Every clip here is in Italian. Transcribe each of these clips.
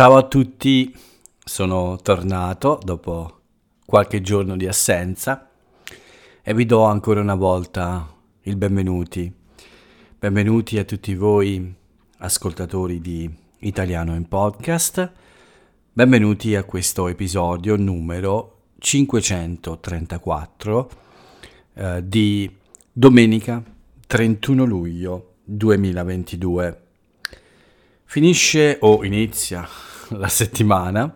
Ciao a tutti, sono tornato dopo qualche giorno di assenza e vi do ancora una volta il benvenuti. Benvenuti a tutti voi ascoltatori di Italiano in Podcast. Benvenuti a questo episodio numero 534 eh, di domenica 31 luglio 2022. Finisce o inizia la settimana.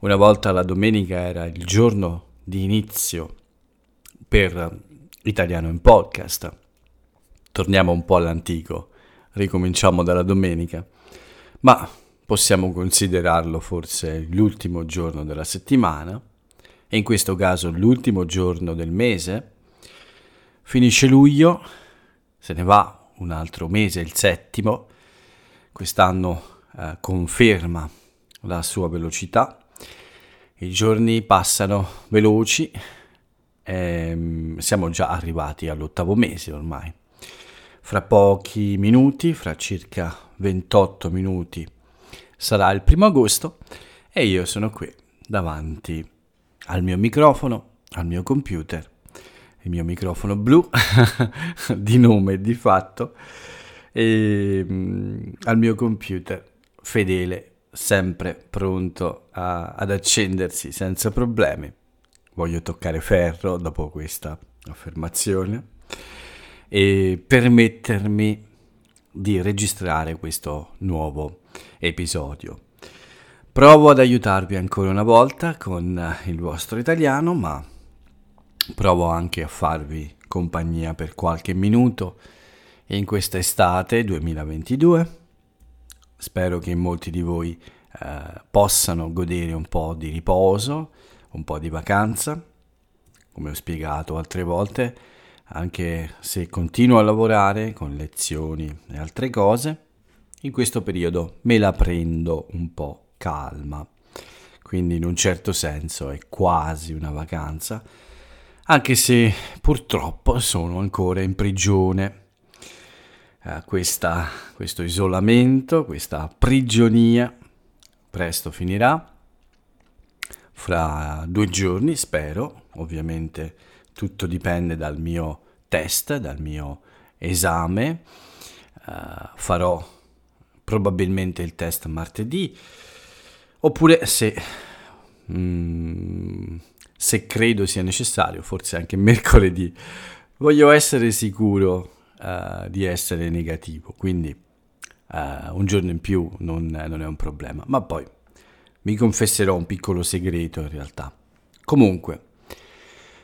Una volta la domenica era il giorno di inizio per Italiano in podcast. Torniamo un po' all'antico, ricominciamo dalla domenica, ma possiamo considerarlo forse l'ultimo giorno della settimana e in questo caso l'ultimo giorno del mese. Finisce luglio, se ne va un altro mese, il settimo, quest'anno eh, conferma la sua velocità. I giorni passano veloci, e siamo già arrivati all'ottavo mese ormai. Fra pochi minuti, fra circa 28 minuti, sarà il primo agosto e io sono qui davanti al mio microfono, al mio computer, il mio microfono blu di nome di fatto e, um, al mio computer fedele, sempre pronto a, ad accendersi senza problemi. Voglio toccare ferro dopo questa affermazione e permettermi di registrare questo nuovo episodio. Provo ad aiutarvi ancora una volta con il vostro italiano, ma provo anche a farvi compagnia per qualche minuto in questa estate 2022. Spero che molti di voi eh, possano godere un po' di riposo, un po' di vacanza, come ho spiegato altre volte, anche se continuo a lavorare con lezioni e altre cose, in questo periodo me la prendo un po' calma. Quindi in un certo senso è quasi una vacanza, anche se purtroppo sono ancora in prigione eh, questa, questo isolamento, questa prigionia presto finirà. Fra due giorni, spero, ovviamente tutto dipende dal mio test, dal mio esame. Uh, farò probabilmente il test martedì, oppure se, mm, se credo sia necessario, forse anche mercoledì. Voglio essere sicuro uh, di essere negativo, quindi uh, un giorno in più non, non è un problema. Ma poi vi confesserò un piccolo segreto in realtà. Comunque,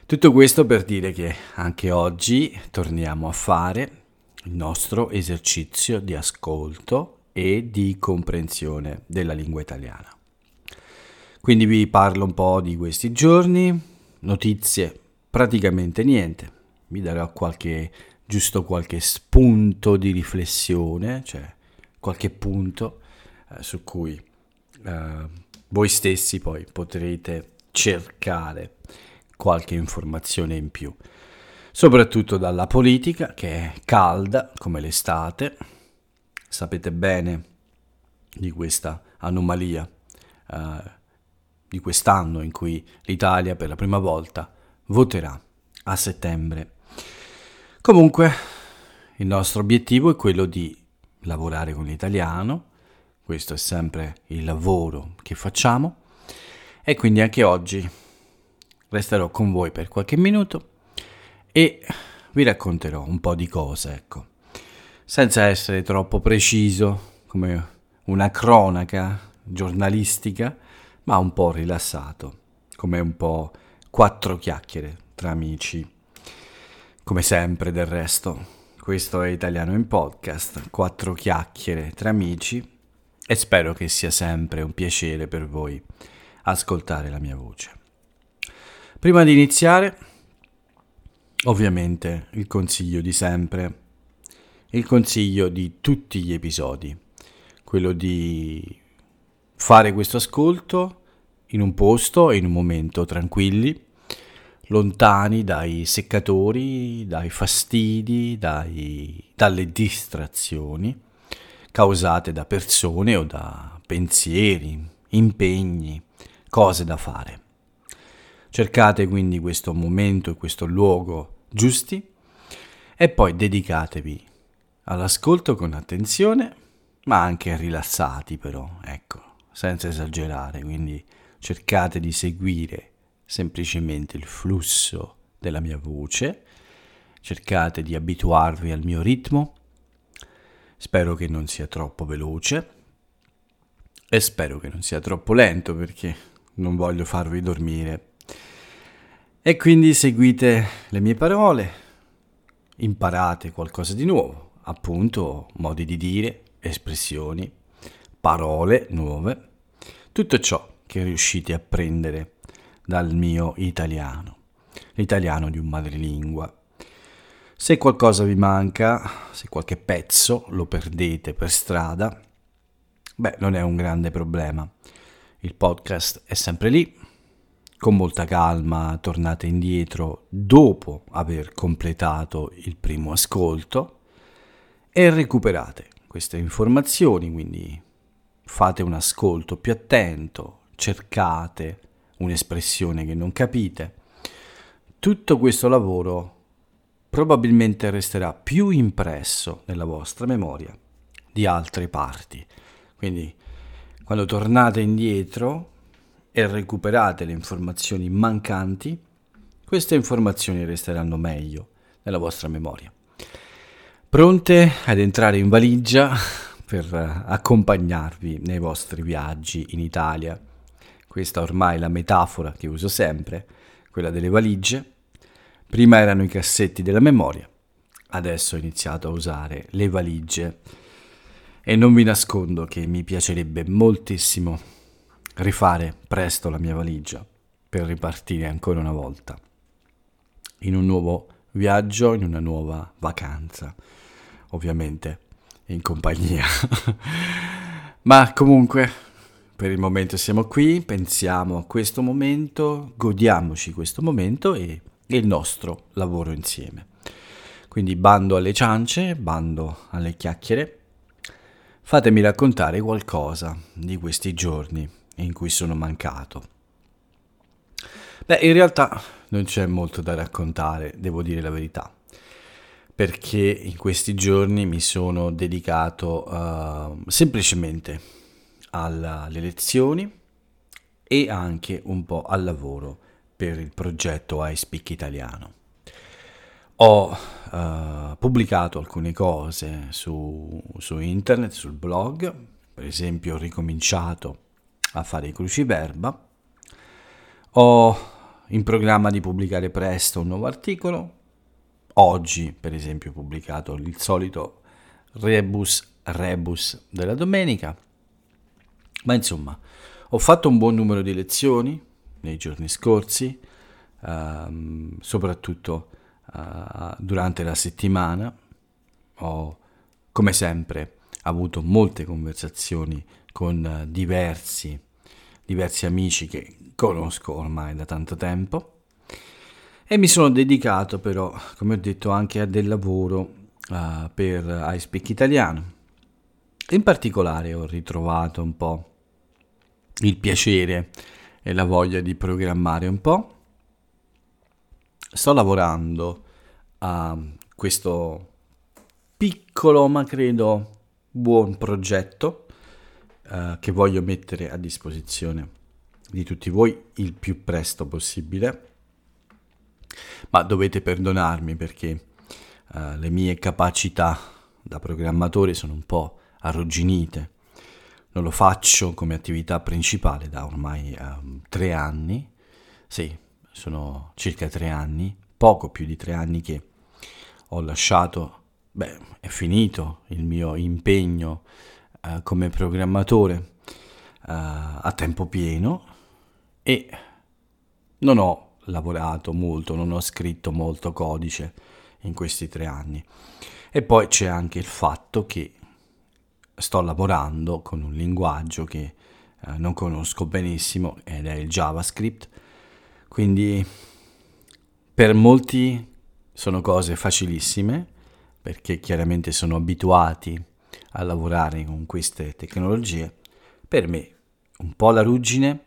tutto questo per dire che anche oggi torniamo a fare il nostro esercizio di ascolto e di comprensione della lingua italiana. Quindi vi parlo un po' di questi giorni, notizie praticamente niente, vi darò qualche giusto qualche spunto di riflessione, cioè qualche punto eh, su cui eh, voi stessi poi potrete cercare qualche informazione in più, soprattutto dalla politica che è calda come l'estate, sapete bene di questa anomalia eh, di quest'anno in cui l'Italia per la prima volta voterà a settembre Comunque, il nostro obiettivo è quello di lavorare con l'italiano, questo è sempre il lavoro che facciamo. E quindi anche oggi resterò con voi per qualche minuto e vi racconterò un po' di cose, ecco, senza essere troppo preciso come una cronaca giornalistica, ma un po' rilassato, come un po' quattro chiacchiere tra amici come sempre del resto, questo è Italiano in Podcast, quattro chiacchiere tra amici e spero che sia sempre un piacere per voi ascoltare la mia voce. Prima di iniziare, ovviamente il consiglio di sempre, il consiglio di tutti gli episodi, quello di fare questo ascolto in un posto in un momento tranquilli lontani dai seccatori, dai fastidi, dai, dalle distrazioni, causate da persone o da pensieri, impegni, cose da fare. Cercate quindi questo momento e questo luogo giusti e poi dedicatevi all'ascolto con attenzione, ma anche rilassati però, ecco, senza esagerare, quindi cercate di seguire semplicemente il flusso della mia voce, cercate di abituarvi al mio ritmo, spero che non sia troppo veloce. E spero che non sia troppo lento perché non voglio farvi dormire. E quindi seguite le mie parole, imparate qualcosa di nuovo, appunto modi di dire, espressioni, parole nuove, tutto ciò che riuscite a prendere dal mio italiano, l'italiano di un madrelingua. Se qualcosa vi manca, se qualche pezzo lo perdete per strada, beh, non è un grande problema. Il podcast è sempre lì, con molta calma tornate indietro dopo aver completato il primo ascolto e recuperate queste informazioni, quindi fate un ascolto più attento, cercate un'espressione che non capite. Tutto questo lavoro probabilmente resterà più impresso nella vostra memoria di altre parti. Quindi quando tornate indietro e recuperate le informazioni mancanti, queste informazioni resteranno meglio nella vostra memoria. Pronte ad entrare in valigia per accompagnarvi nei vostri viaggi in Italia questa ormai la metafora che uso sempre, quella delle valigie. Prima erano i cassetti della memoria, adesso ho iniziato a usare le valigie e non vi nascondo che mi piacerebbe moltissimo rifare presto la mia valigia per ripartire ancora una volta in un nuovo viaggio, in una nuova vacanza, ovviamente in compagnia. Ma comunque per il momento siamo qui, pensiamo a questo momento, godiamoci questo momento e, e il nostro lavoro insieme. Quindi bando alle ciance, bando alle chiacchiere. Fatemi raccontare qualcosa di questi giorni in cui sono mancato. Beh, in realtà non c'è molto da raccontare, devo dire la verità, perché in questi giorni mi sono dedicato uh, semplicemente alle lezioni e anche un po' al lavoro per il progetto iSpeak Italiano. Ho uh, pubblicato alcune cose su, su internet, sul blog, per esempio ho ricominciato a fare i cruciverba, ho in programma di pubblicare presto un nuovo articolo, oggi per esempio ho pubblicato il solito rebus rebus della domenica, ma insomma, ho fatto un buon numero di lezioni nei giorni scorsi, ehm, soprattutto eh, durante la settimana. Ho, come sempre, avuto molte conversazioni con diversi, diversi amici che conosco ormai da tanto tempo e mi sono dedicato però, come ho detto, anche a del lavoro uh, per iSpeak Italiano. In particolare ho ritrovato un po' il piacere e la voglia di programmare un po'. Sto lavorando a questo piccolo ma credo buon progetto eh, che voglio mettere a disposizione di tutti voi il più presto possibile. Ma dovete perdonarmi perché eh, le mie capacità da programmatore sono un po' arrugginite lo faccio come attività principale da ormai um, tre anni, sì, sono circa tre anni, poco più di tre anni che ho lasciato, beh, è finito il mio impegno uh, come programmatore uh, a tempo pieno e non ho lavorato molto, non ho scritto molto codice in questi tre anni. E poi c'è anche il fatto che sto lavorando con un linguaggio che eh, non conosco benissimo ed è il JavaScript, quindi per molti sono cose facilissime perché chiaramente sono abituati a lavorare con queste tecnologie, per me un po' la ruggine,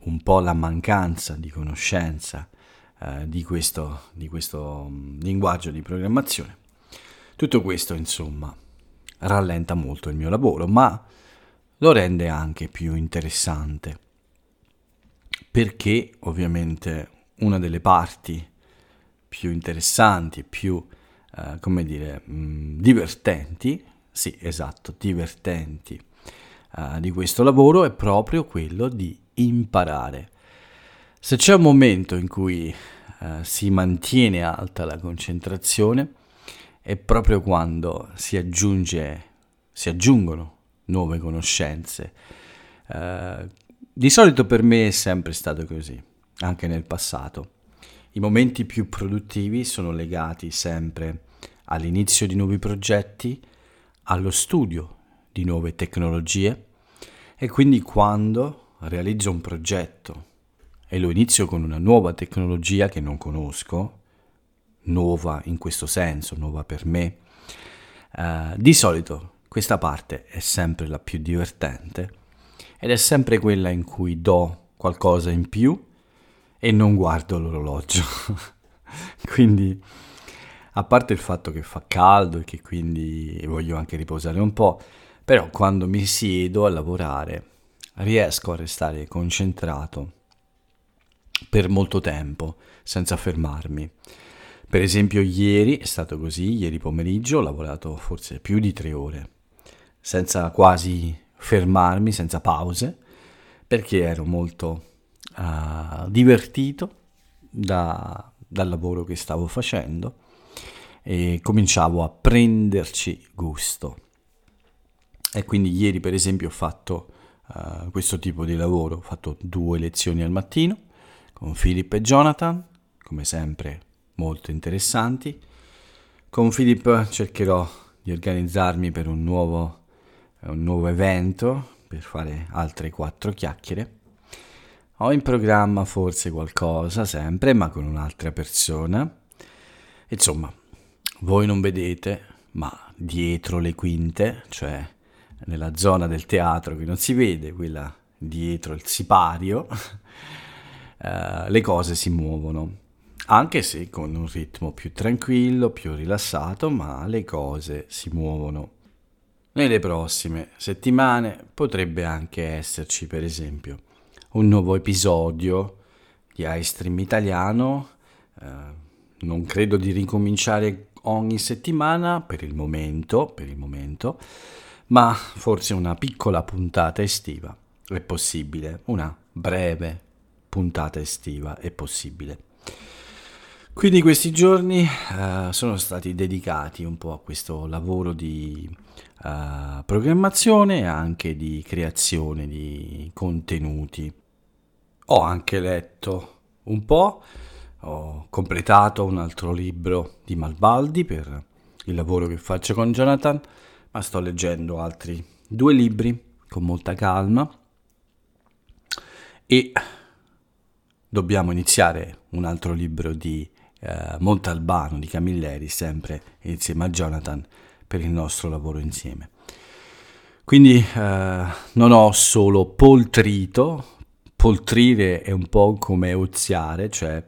un po' la mancanza di conoscenza eh, di, questo, di questo mm, linguaggio di programmazione. Tutto questo, insomma, rallenta molto il mio lavoro, ma lo rende anche più interessante, perché ovviamente una delle parti più interessanti, più, eh, come dire, mh, mm, divertenti, sì, esatto, divertenti uh, di questo lavoro è proprio quello di imparare. Se c'è un momento in cui uh, si mantiene alta la concentrazione, è proprio quando si, aggiunge, si aggiungono nuove conoscenze. Uh, di solito per me è sempre stato così, anche nel passato. I momenti più produttivi sono legati sempre all'inizio di nuovi progetti, allo studio di nuove tecnologie e quindi quando realizzo un progetto e lo inizio con una nuova tecnologia che non conosco, nuova in questo senso, nuova per me, eh, di solito questa parte è sempre la più divertente ed è sempre quella in cui do qualcosa in più e non guardo l'orologio. quindi a parte il fatto che fa caldo e che quindi voglio anche riposare un po', però quando mi siedo a lavorare riesco a restare concentrato per molto tempo senza fermarmi. Per esempio ieri è stato così, ieri pomeriggio ho lavorato forse più di tre ore, senza quasi fermarmi, senza pause, perché ero molto uh, divertito da, dal lavoro che stavo facendo e cominciavo a prenderci gusto. E quindi ieri per esempio ho fatto uh, questo tipo di lavoro, ho fatto due lezioni al mattino con Philip e Jonathan, come sempre molto interessanti. Con Philip cercherò di organizzarmi per un nuovo, un nuovo evento, per fare altre quattro chiacchiere. Ho in programma forse qualcosa sempre, ma con un'altra persona. Insomma, voi non vedete, ma dietro le quinte, cioè nella zona del teatro che non si vede, quella dietro il sipario, eh, le cose si muovono. Anche se con un ritmo più tranquillo, più rilassato, ma le cose si muovono. Nelle prossime settimane potrebbe anche esserci, per esempio, un nuovo episodio di iStream italiano. Eh, non credo di ricominciare ogni settimana per il momento, per il momento, ma forse una piccola puntata estiva è possibile, una breve puntata estiva è possibile. Quindi questi giorni uh, sono stati dedicati un po' a questo lavoro di uh, programmazione e anche di creazione di contenuti. Ho anche letto un po', ho completato un altro libro di Malbaldi per il lavoro che faccio con Jonathan, ma sto leggendo altri due libri con molta calma e dobbiamo iniziare un altro libro di eh, Montalbano di Camilleri, sempre insieme a Jonathan per il nostro lavoro insieme. Quindi eh, non ho solo poltrito, poltrire è un po' come oziare, cioè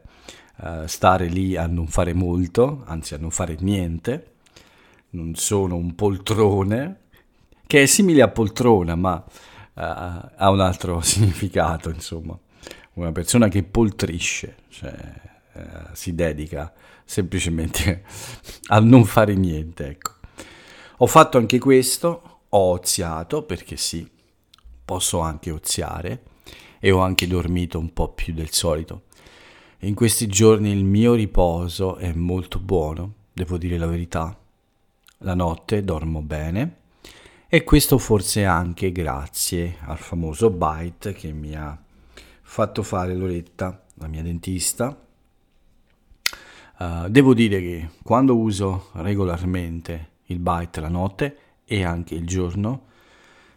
uh, stare lì a non fare molto, anzi a non fare niente. Non sono un poltrone, che è simile a poltrona, ma uh, ha un altro significato, insomma. Una persona che poltrisce, cioè uh, si dedica semplicemente a non fare niente, ecco. Ho fatto anche questo, ho oziato, perché sì, posso anche oziare, e ho anche dormito un po' più del solito. In questi giorni il mio riposo è molto buono, devo dire la verità. La notte dormo bene e questo forse anche grazie al famoso Byte che mi ha fatto fare l'oretta, la mia dentista. Uh, devo dire che quando uso regolarmente il Byte la notte e anche il giorno,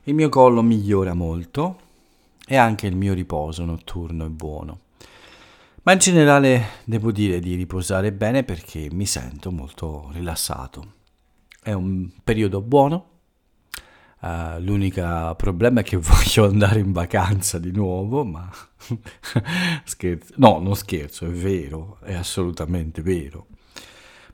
il mio collo migliora molto e anche il mio riposo notturno è buono. Ma in generale devo dire di riposare bene perché mi sento molto rilassato. È un periodo buono Uh, l'unico problema è che voglio andare in vacanza di nuovo, ma scherzo. No, non scherzo, è vero, è assolutamente vero.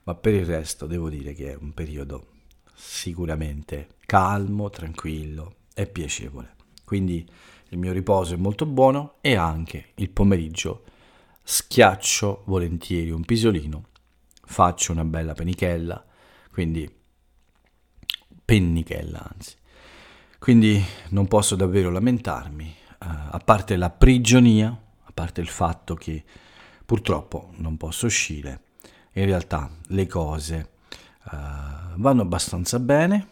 Ma per il resto devo dire che è un periodo sicuramente calmo, tranquillo e piacevole. Quindi il mio riposo è molto buono e anche il pomeriggio schiaccio volentieri un pisolino, faccio una bella penichella, quindi pennichella anzi. Quindi non posso davvero lamentarmi, uh, a parte la prigionia, a parte il fatto che purtroppo non posso uscire, in realtà le cose uh, vanno abbastanza bene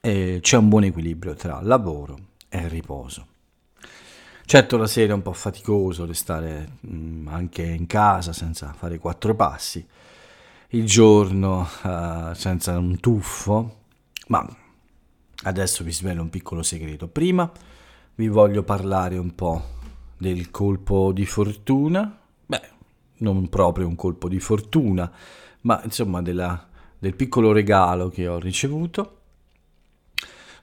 e c'è un buon equilibrio tra lavoro e riposo. Certo la sera è un po' faticoso restare mh, mm, anche in casa senza fare quattro passi, il giorno uh, senza un tuffo, ma adesso vi svelo un piccolo segreto. Prima vi voglio parlare un po' del colpo di fortuna, beh, non proprio un colpo di fortuna, ma insomma della, del piccolo regalo che ho ricevuto.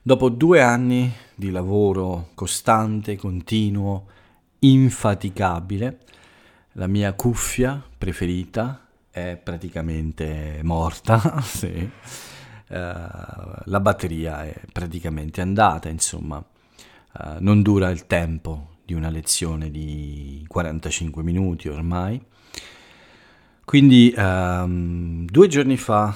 Dopo due anni di lavoro costante, continuo, infaticabile, la mia cuffia preferita è praticamente morta, sì la batteria è praticamente andata, insomma, uh, non dura il tempo di una lezione di 45 minuti ormai. Quindi um, due giorni fa,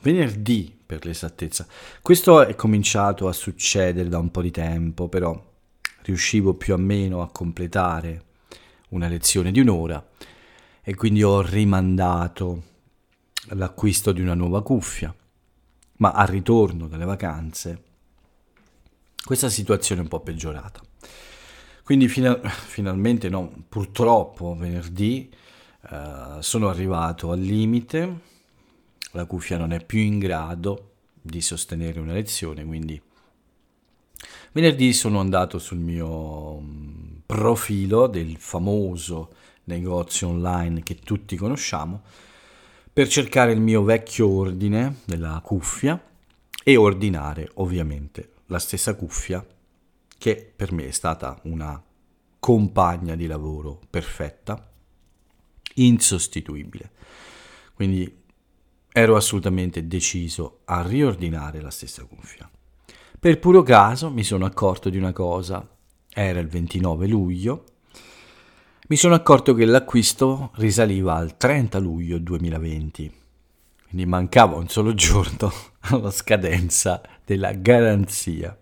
venerdì per l'esattezza, questo è cominciato a succedere da un po' di tempo, però riuscivo più o meno a completare una lezione di un'ora e quindi ho rimandato l'acquisto di una nuova cuffia ma al ritorno dalle vacanze questa situazione è un po' peggiorata. Quindi fina- finalmente, no, purtroppo venerdì eh, sono arrivato al limite, la cuffia non è più in grado di sostenere una lezione, quindi venerdì sono andato sul mio mm, profilo del famoso negozio online che tutti conosciamo per cercare il mio vecchio ordine della cuffia e ordinare ovviamente la stessa cuffia che per me è stata una compagna di lavoro perfetta, insostituibile. Quindi ero assolutamente deciso a riordinare la stessa cuffia. Per puro caso mi sono accorto di una cosa, era il 29 luglio mi sono accorto che l'acquisto risaliva al 30 luglio 2020, quindi mancava un solo giorno alla scadenza della garanzia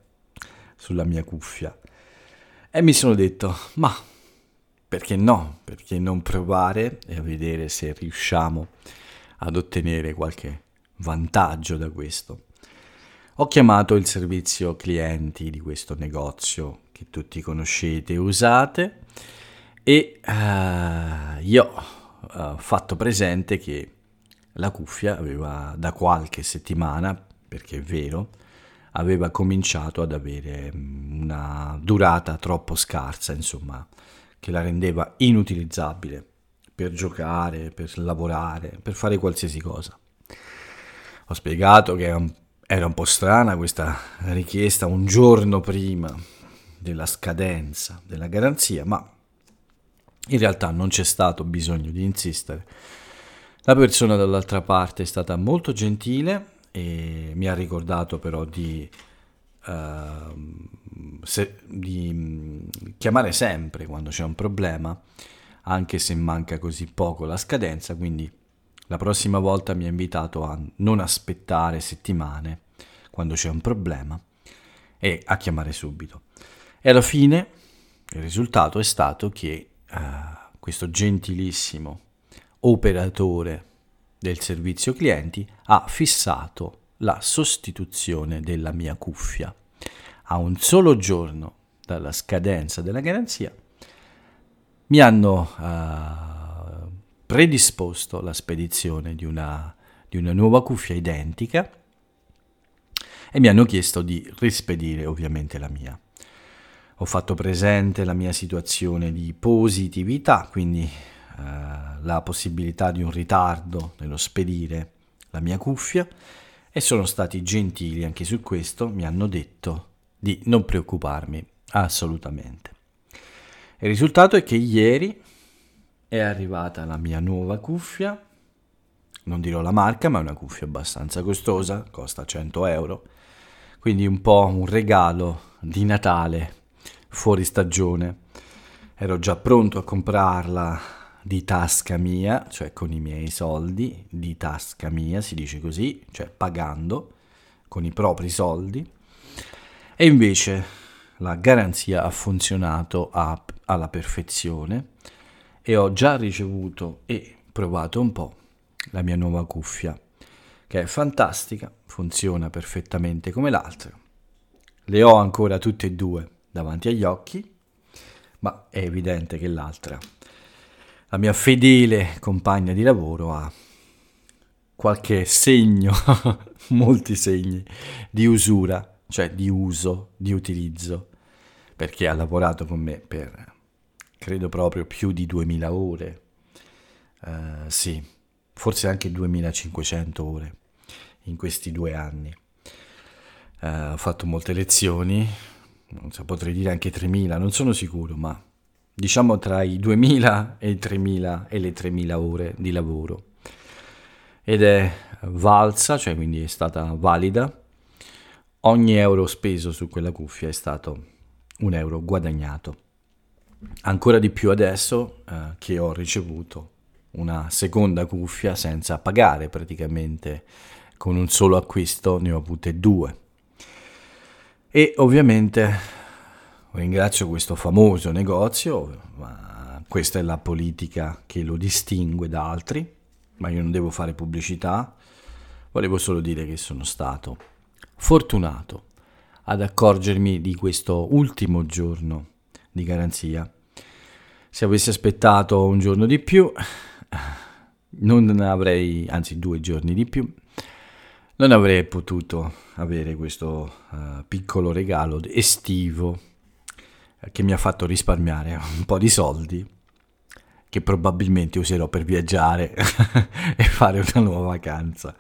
sulla mia cuffia. E mi sono detto, ma perché no? Perché non provare e vedere se riusciamo ad ottenere qualche vantaggio da questo. Ho chiamato il servizio clienti di questo negozio che tutti conoscete e usate e uh, io ho fatto presente che la cuffia aveva da qualche settimana, perché è vero, aveva cominciato ad avere mm, una durata troppo scarsa, insomma, che la rendeva inutilizzabile per giocare, per lavorare, per fare qualsiasi cosa. Ho spiegato che era un po' strana questa richiesta un giorno prima della scadenza della garanzia, ma in realtà non c'è stato bisogno di insistere. La persona dall'altra parte è stata molto gentile e mi ha ricordato però di, uh, se, di mm, chiamare sempre quando c'è un problema, anche se manca così poco la scadenza, quindi la prossima volta mi ha invitato a non aspettare settimane quando c'è un problema e a chiamare subito. E alla fine il risultato è stato che uh, questo gentilissimo operatore del servizio clienti ha fissato la sostituzione della mia cuffia. A un solo giorno dalla scadenza della garanzia mi hanno uh, predisposto la spedizione di una, di una nuova cuffia identica e mi hanno chiesto di rispedire ovviamente la mia ho fatto presente la mia situazione di positività, quindi eh, la possibilità di un ritardo nello spedire la mia cuffia e sono stati gentili anche su questo, mi hanno detto di non preoccuparmi assolutamente. Il risultato è che ieri è arrivata la mia nuova cuffia, non dirò la marca, ma è una cuffia abbastanza costosa, costa 100 euro, quindi un po' un regalo di Natale fuori stagione. Ero già pronto a comprarla di tasca mia, cioè con i miei soldi, di tasca mia si dice così, cioè pagando con i propri soldi. E invece la garanzia ha funzionato a, alla perfezione e ho già ricevuto e provato un po' la mia nuova cuffia, che è fantastica, funziona perfettamente come l'altra. Le ho ancora tutte e due davanti agli occhi, ma è evidente che l'altra, la mia fedele compagna di lavoro, ha qualche segno, molti segni di usura, cioè di uso, di utilizzo, perché ha lavorato con me per, credo proprio, più di 2000 ore. Uh, sì, forse anche 2500 ore in questi due anni. Uh, ho fatto molte lezioni, so, potrei dire anche 3000, non sono sicuro, ma diciamo tra i 2000 e i 3000 e le 3000 ore di lavoro. Ed è valsa, cioè quindi è stata valida. Ogni euro speso su quella cuffia è stato un euro guadagnato. Ancora di più adesso eh, che ho ricevuto una seconda cuffia senza pagare praticamente con un solo acquisto ne ho avute due e ovviamente ringrazio questo famoso negozio ma questa è la politica che lo distingue da altri ma io non devo fare pubblicità. Volevo solo dire che sono stato fortunato ad accorgermi di questo ultimo giorno di garanzia. Se avessi aspettato un giorno di più non avrei, anzi due giorni di più, non avrei potuto avere questo uh, piccolo regalo estivo eh, che mi ha fatto risparmiare un po' di soldi che probabilmente userò per viaggiare e fare una nuova vacanza.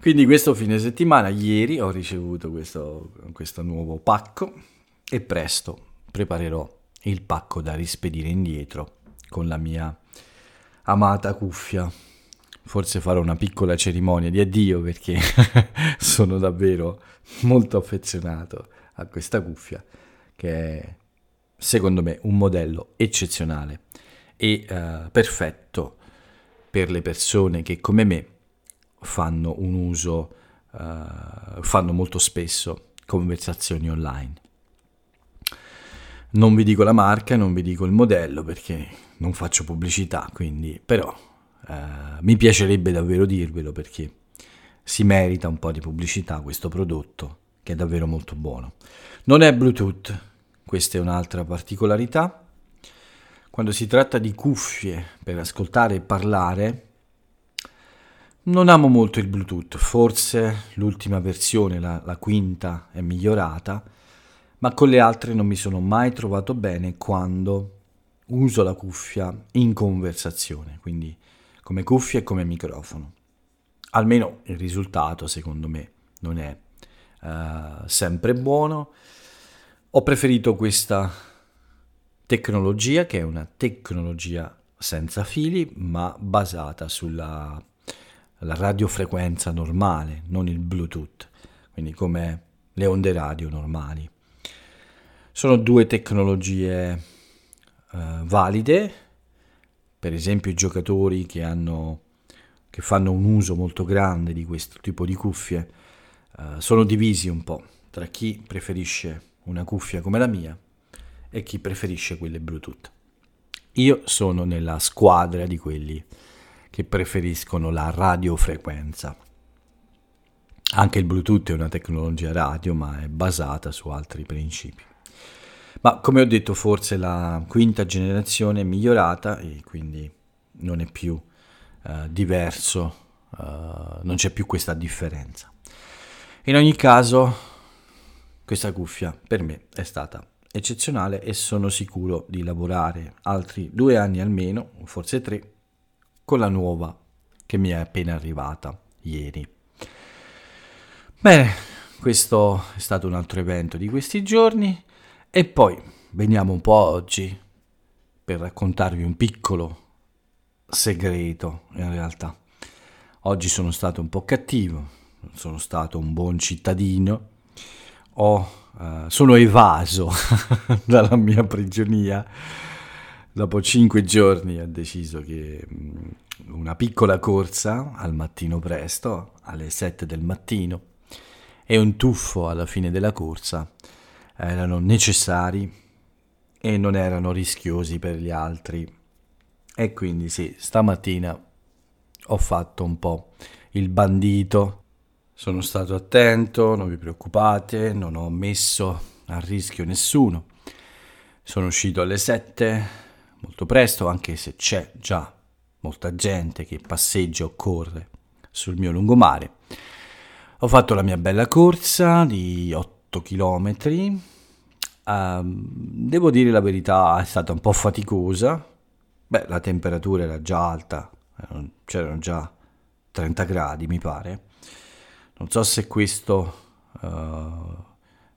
Quindi questo fine settimana, ieri, ho ricevuto questo, questo nuovo pacco e presto preparerò il pacco da rispedire indietro con la mia amata cuffia. Forse farò una piccola cerimonia di addio perché sono davvero molto affezionato a questa cuffia che è secondo me un modello eccezionale e uh, perfetto per le persone che come me fanno un uso, uh, fanno molto spesso conversazioni online. Non vi dico la marca, non vi dico il modello perché non faccio pubblicità, quindi però eh, mi piacerebbe davvero dirvelo perché si merita un po' di pubblicità questo prodotto che è davvero molto buono. Non è Bluetooth, questa è un'altra particolarità. Quando si tratta di cuffie per ascoltare e parlare, non amo molto il Bluetooth, forse l'ultima versione, la, la quinta, è migliorata ma con le altre non mi sono mai trovato bene quando uso la cuffia in conversazione, quindi come cuffia e come microfono. Almeno il risultato, secondo me, non è uh, sempre buono. Ho preferito questa tecnologia, che è una tecnologia senza fili, ma basata sulla radiofrequenza normale, non il Bluetooth, quindi come le onde radio normali. Sono due tecnologie uh, valide, per esempio i giocatori che, hanno, che, fanno un uso molto grande di questo tipo di cuffie uh, sono divisi un po' tra chi preferisce una cuffia come la mia e chi preferisce quelle Bluetooth. Io sono nella squadra di quelli che preferiscono la radiofrequenza. Anche il Bluetooth è una tecnologia radio, ma è basata su altri principi. Ma come ho detto, forse la quinta generazione è migliorata e quindi non è più uh, diverso, uh, non c'è più questa differenza. In ogni caso, questa cuffia per me è stata eccezionale e sono sicuro di lavorare altri due anni almeno, forse tre, con la nuova che mi è appena arrivata ieri. Bene, questo è stato un altro evento di questi giorni e poi veniamo un po' oggi per raccontarvi un piccolo segreto in realtà. Oggi sono stato un po' cattivo, sono stato un buon cittadino, ho, uh, sono evaso dalla mia prigionia. Dopo cinque giorni ho deciso che um, una piccola corsa al mattino presto, alle 7 del mattino, e un tuffo alla fine della corsa erano necessari e non erano rischiosi per gli altri. E quindi sì, stamattina ho fatto un po' il bandito, sono stato attento, non vi preoccupate, non ho messo a rischio nessuno. Sono uscito alle 7, molto presto, anche se c'è già molta gente che passeggia o corre sul mio lungomare. Ho fatto la mia bella corsa di 8 km. Uh, devo dire la verità, è stata un po' faticosa. Beh, la temperatura era già alta, c'erano già 30 gradi, mi pare. Non so se questo uh,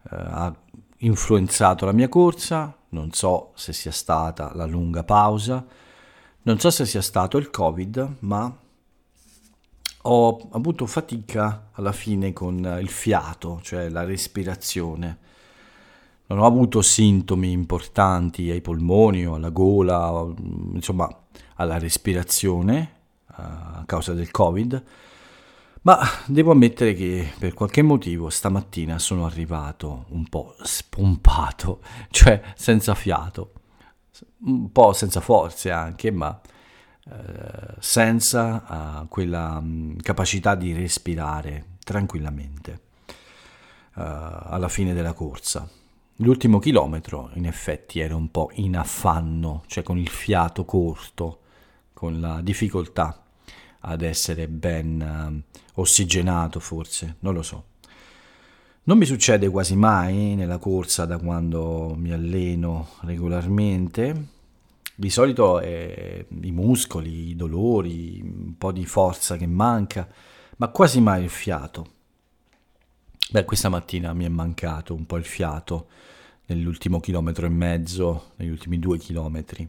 ha influenzato la mia corsa, non so se sia stata la lunga pausa, non so se sia stato il Covid, ma ho avuto fatica alla fine con il fiato, cioè la respirazione. Non ho avuto sintomi importanti ai polmoni o alla gola, insomma alla respirazione a causa del Covid, ma devo ammettere che per qualche motivo stamattina sono arrivato un po' spompato, cioè senza fiato, un po' senza forze anche, ma senza uh, quella um, capacità di respirare tranquillamente uh, alla fine della corsa. L'ultimo chilometro in effetti ero un po' in affanno, cioè con il fiato corto, con la difficoltà ad essere ben uh, ossigenato forse, non lo so. Non mi succede quasi mai nella corsa da quando mi alleno regolarmente, di solito è i muscoli, i dolori, un po' di forza che manca, ma quasi mai il fiato. Beh, questa mattina mi è mancato un po' il fiato nell'ultimo chilometro e mezzo, negli ultimi due chilometri.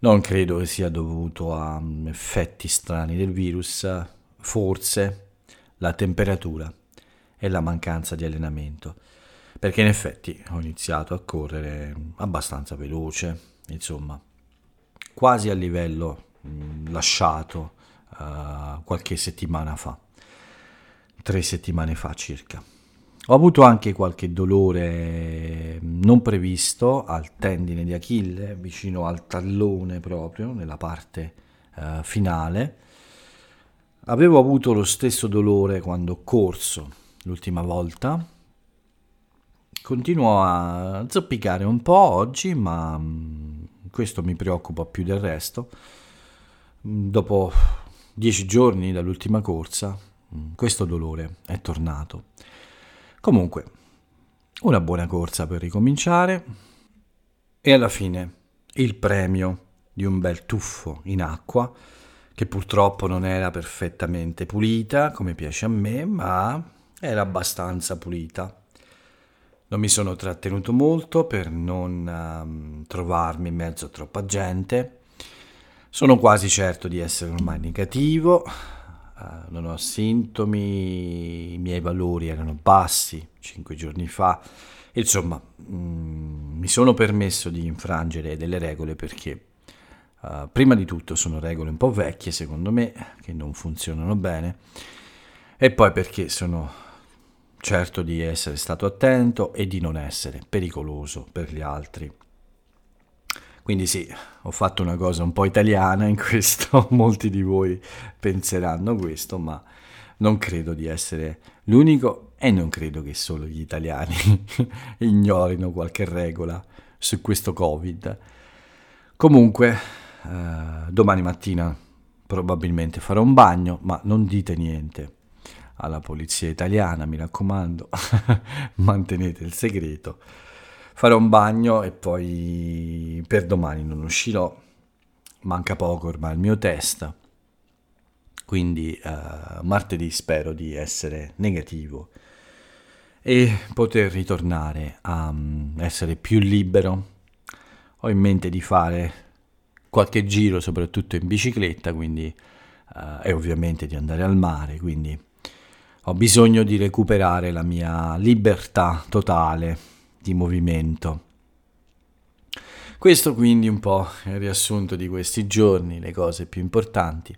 Non credo che sia dovuto a mm, effetti strani del virus, forse la temperatura e la mancanza di allenamento, perché in effetti ho iniziato a correre abbastanza veloce, insomma, quasi a livello mh, mm, lasciato uh, qualche settimana fa, tre settimane fa circa. Ho avuto anche qualche dolore mm, non previsto al tendine di Achille, vicino al tallone proprio, nella parte uh, finale. Avevo avuto lo stesso dolore quando ho corso l'ultima volta. Continuo a zoppicare un po' oggi, ma mm, questo mi preoccupa più del resto. Mm, dopo dieci giorni dall'ultima corsa, mm, questo dolore è tornato. Comunque, una buona corsa per ricominciare e alla fine il premio di un bel tuffo in acqua che purtroppo non era perfettamente pulita come piace a me, ma era abbastanza pulita. Non mi sono trattenuto molto per non um, trovarmi in mezzo a troppa gente. Sono quasi certo di essere ormai negativo, uh, non ho sintomi, i miei valori erano bassi cinque giorni fa. Insomma, mm, mi sono permesso di infrangere delle regole perché uh, prima di tutto sono regole un po' vecchie secondo me, che non funzionano bene, e poi perché sono certo di essere stato attento e di non essere pericoloso per gli altri. Quindi sì, ho fatto una cosa un po' italiana in questo, molti di voi penseranno questo, ma non credo di essere l'unico e non credo che solo gli italiani ignorino qualche regola su questo Covid. Comunque, eh, domani mattina probabilmente farò un bagno, ma non dite niente alla polizia italiana, mi raccomando, mantenete il segreto. Farò un bagno e poi per domani non uscirò, manca poco ormai il mio test. quindi eh, martedì spero di essere negativo e poter ritornare a um, essere più libero. Ho in mente di fare qualche giro, soprattutto in bicicletta, quindi, uh, e ovviamente di andare al mare, quindi ho bisogno di recuperare la mia libertà totale di movimento. Questo quindi un po' il riassunto di questi giorni, le cose più importanti.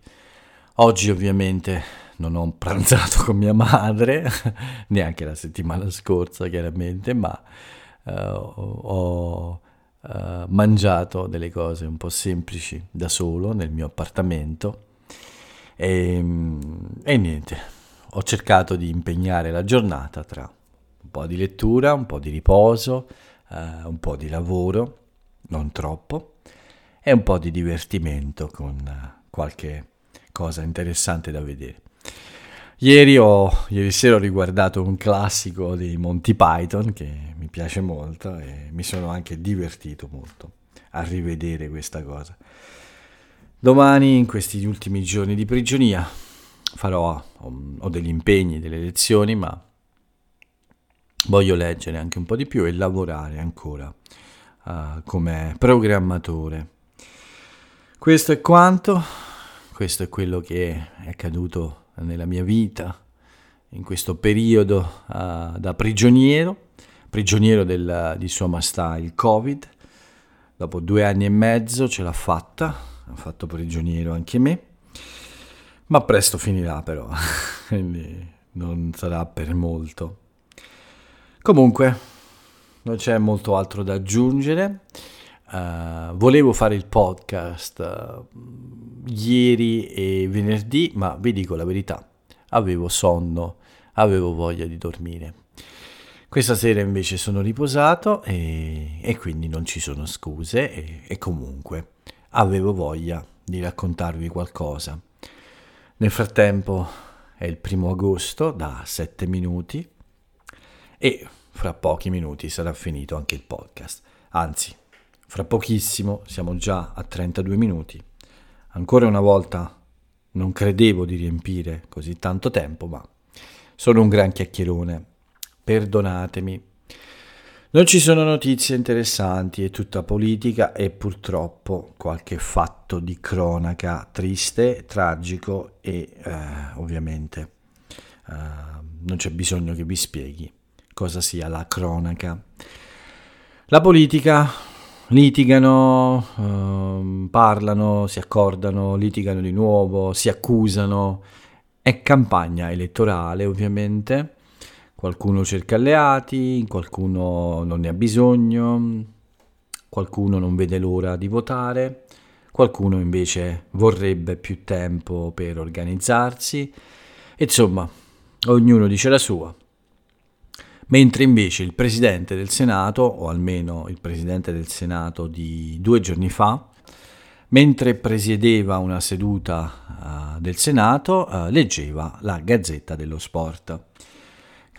Oggi ovviamente non ho pranzato con mia madre, neanche la settimana scorsa chiaramente, ma uh, ho uh, mangiato delle cose un po' semplici da solo nel mio appartamento e, e niente, ho cercato di impegnare la giornata tra un po' di lettura, un po' di riposo, uh, un po' di lavoro, non troppo, e un po' di divertimento con qualche cosa interessante da vedere. Ieri, ho, ieri sera ho riguardato un classico di Monty Python che mi piace molto e mi sono anche divertito molto a rivedere questa cosa. Domani, in questi ultimi giorni di prigionia, farò, ho degli impegni, delle lezioni, ma voglio leggere anche un po' di più e lavorare ancora uh, come programmatore. Questo è quanto, questo è quello che è accaduto nella mia vita, in questo periodo uh, da prigioniero, prigioniero del, di Sua Maestà il Covid. Dopo due anni e mezzo ce l'ha fatta, ha fatto prigioniero anche me, ma presto finirà però, quindi non sarà per molto. Comunque, non c'è molto altro da aggiungere. Uh, volevo fare il podcast uh, ieri e venerdì, ma vi dico la verità, avevo sonno, avevo voglia di dormire. Questa sera invece sono riposato e, e quindi non ci sono scuse e, e comunque avevo voglia di raccontarvi qualcosa. Nel frattempo è il primo agosto da 7 minuti e fra pochi minuti sarà finito anche il podcast. Anzi, fra pochissimo siamo già a 32 minuti. Ancora una volta non credevo di riempire così tanto tempo, ma sono un gran chiacchierone. Perdonatemi. Non ci sono notizie interessanti, è tutta politica e purtroppo qualche fatto di cronaca triste, tragico e eh, ovviamente eh, non c'è bisogno che vi spieghi cosa sia la cronaca. La politica litigano, uh, parlano, si accordano, litigano di nuovo, si accusano. È campagna elettorale ovviamente, qualcuno cerca alleati, qualcuno non ne ha bisogno, qualcuno non vede l'ora di votare, qualcuno invece vorrebbe più tempo per organizzarsi. Insomma, ognuno dice la sua mentre invece il presidente del Senato, o almeno il presidente del Senato di due giorni fa, mentre presiedeva una seduta uh, del Senato, uh, leggeva la Gazzetta dello Sport.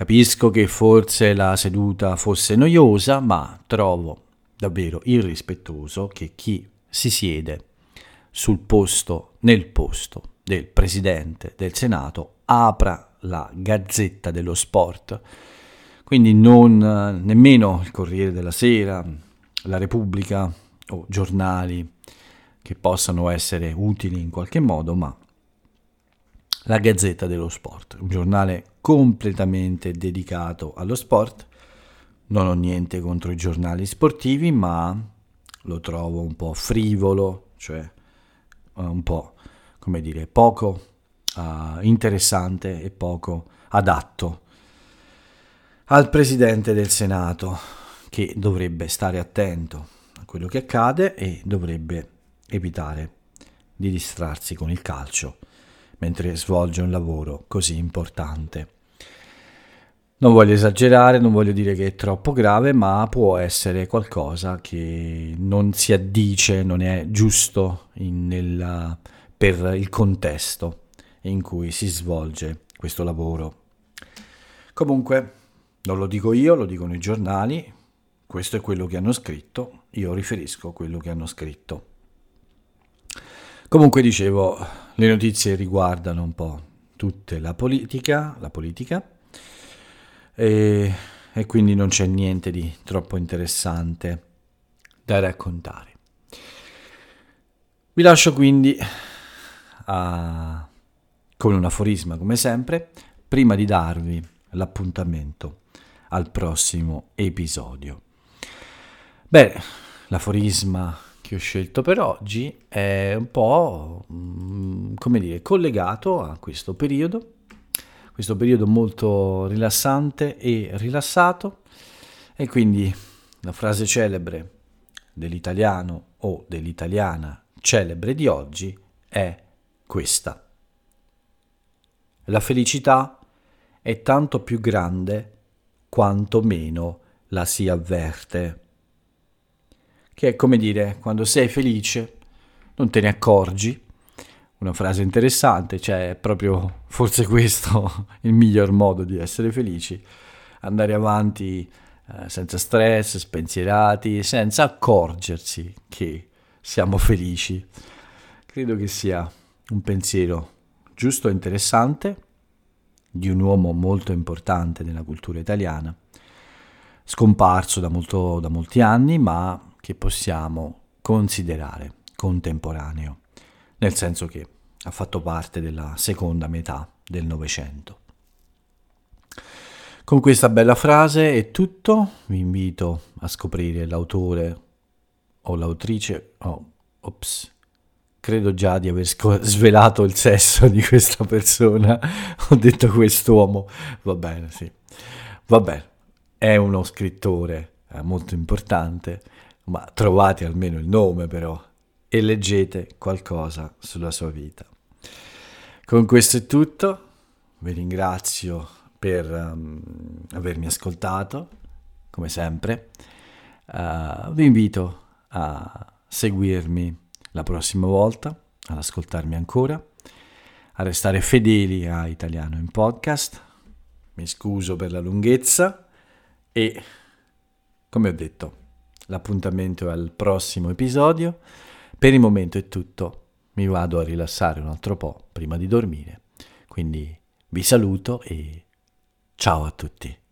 Capisco che forse la seduta fosse noiosa, ma trovo davvero irrispettoso che chi si siede sul posto, nel posto del Presidente del Senato, apra la Gazzetta dello Sport. Quindi non nemmeno il Corriere della Sera, la Repubblica o giornali che possano essere utili in qualche modo, ma la Gazzetta dello Sport, un giornale completamente dedicato allo sport. Non ho niente contro i giornali sportivi, ma lo trovo un po' frivolo, cioè eh, un po' come dire poco uh, interessante e poco adatto al Presidente del Senato, che dovrebbe stare attento a quello che accade e dovrebbe evitare di distrarsi con il calcio mentre svolge un lavoro così importante. Non voglio esagerare, non voglio dire che è troppo grave, ma può essere qualcosa che non si addice, non è giusto in, nel, per il contesto in cui si svolge questo lavoro. Comunque, non lo dico io, lo dicono i giornali, questo è quello che hanno scritto, io riferisco quello che hanno scritto. Comunque dicevo, le notizie riguardano un po' tutta la politica, la politica e, e quindi non c'è niente di troppo interessante da raccontare. Vi lascio quindi a, con un aforisma come sempre, prima di darvi l'appuntamento al prossimo episodio. Beh, l'aforisma che ho scelto per oggi è un po', mm, come dire, collegato a questo periodo, questo periodo molto rilassante e rilassato, e quindi la frase celebre dell'italiano o dell'italiana celebre di oggi è questa. La felicità è tanto più grande quanto meno la si avverte. Che è come dire, quando sei felice non te ne accorgi. Una frase interessante, cioè è proprio forse questo il miglior modo di essere felici, andare avanti eh, senza stress, spensierati, senza accorgersi che siamo felici. Credo che sia un pensiero giusto e interessante di un uomo molto importante nella cultura italiana, scomparso da, molto, da molti anni, ma che possiamo considerare contemporaneo, nel senso che ha fatto parte della seconda metà del Novecento. Con questa bella frase è tutto, vi invito a scoprire l'autore o l'autrice, oh, ops, credo già di aver svelato il sesso di questa persona. Ho detto quest'uomo. Va bene, sì. Va bene. È uno scrittore eh, molto importante, ma trovate almeno il nome però e leggete qualcosa sulla sua vita. Con questo è tutto. Vi ringrazio per um, avermi ascoltato, come sempre. Uh, vi invito a seguirmi la prossima volta, ad ascoltarmi ancora, a restare fedeli a Italiano in podcast. Mi scuso per la lunghezza e, come ho detto, l'appuntamento è al prossimo episodio. Per il momento è tutto. Mi vado a rilassare un altro po' prima di dormire. Quindi vi saluto e ciao a tutti.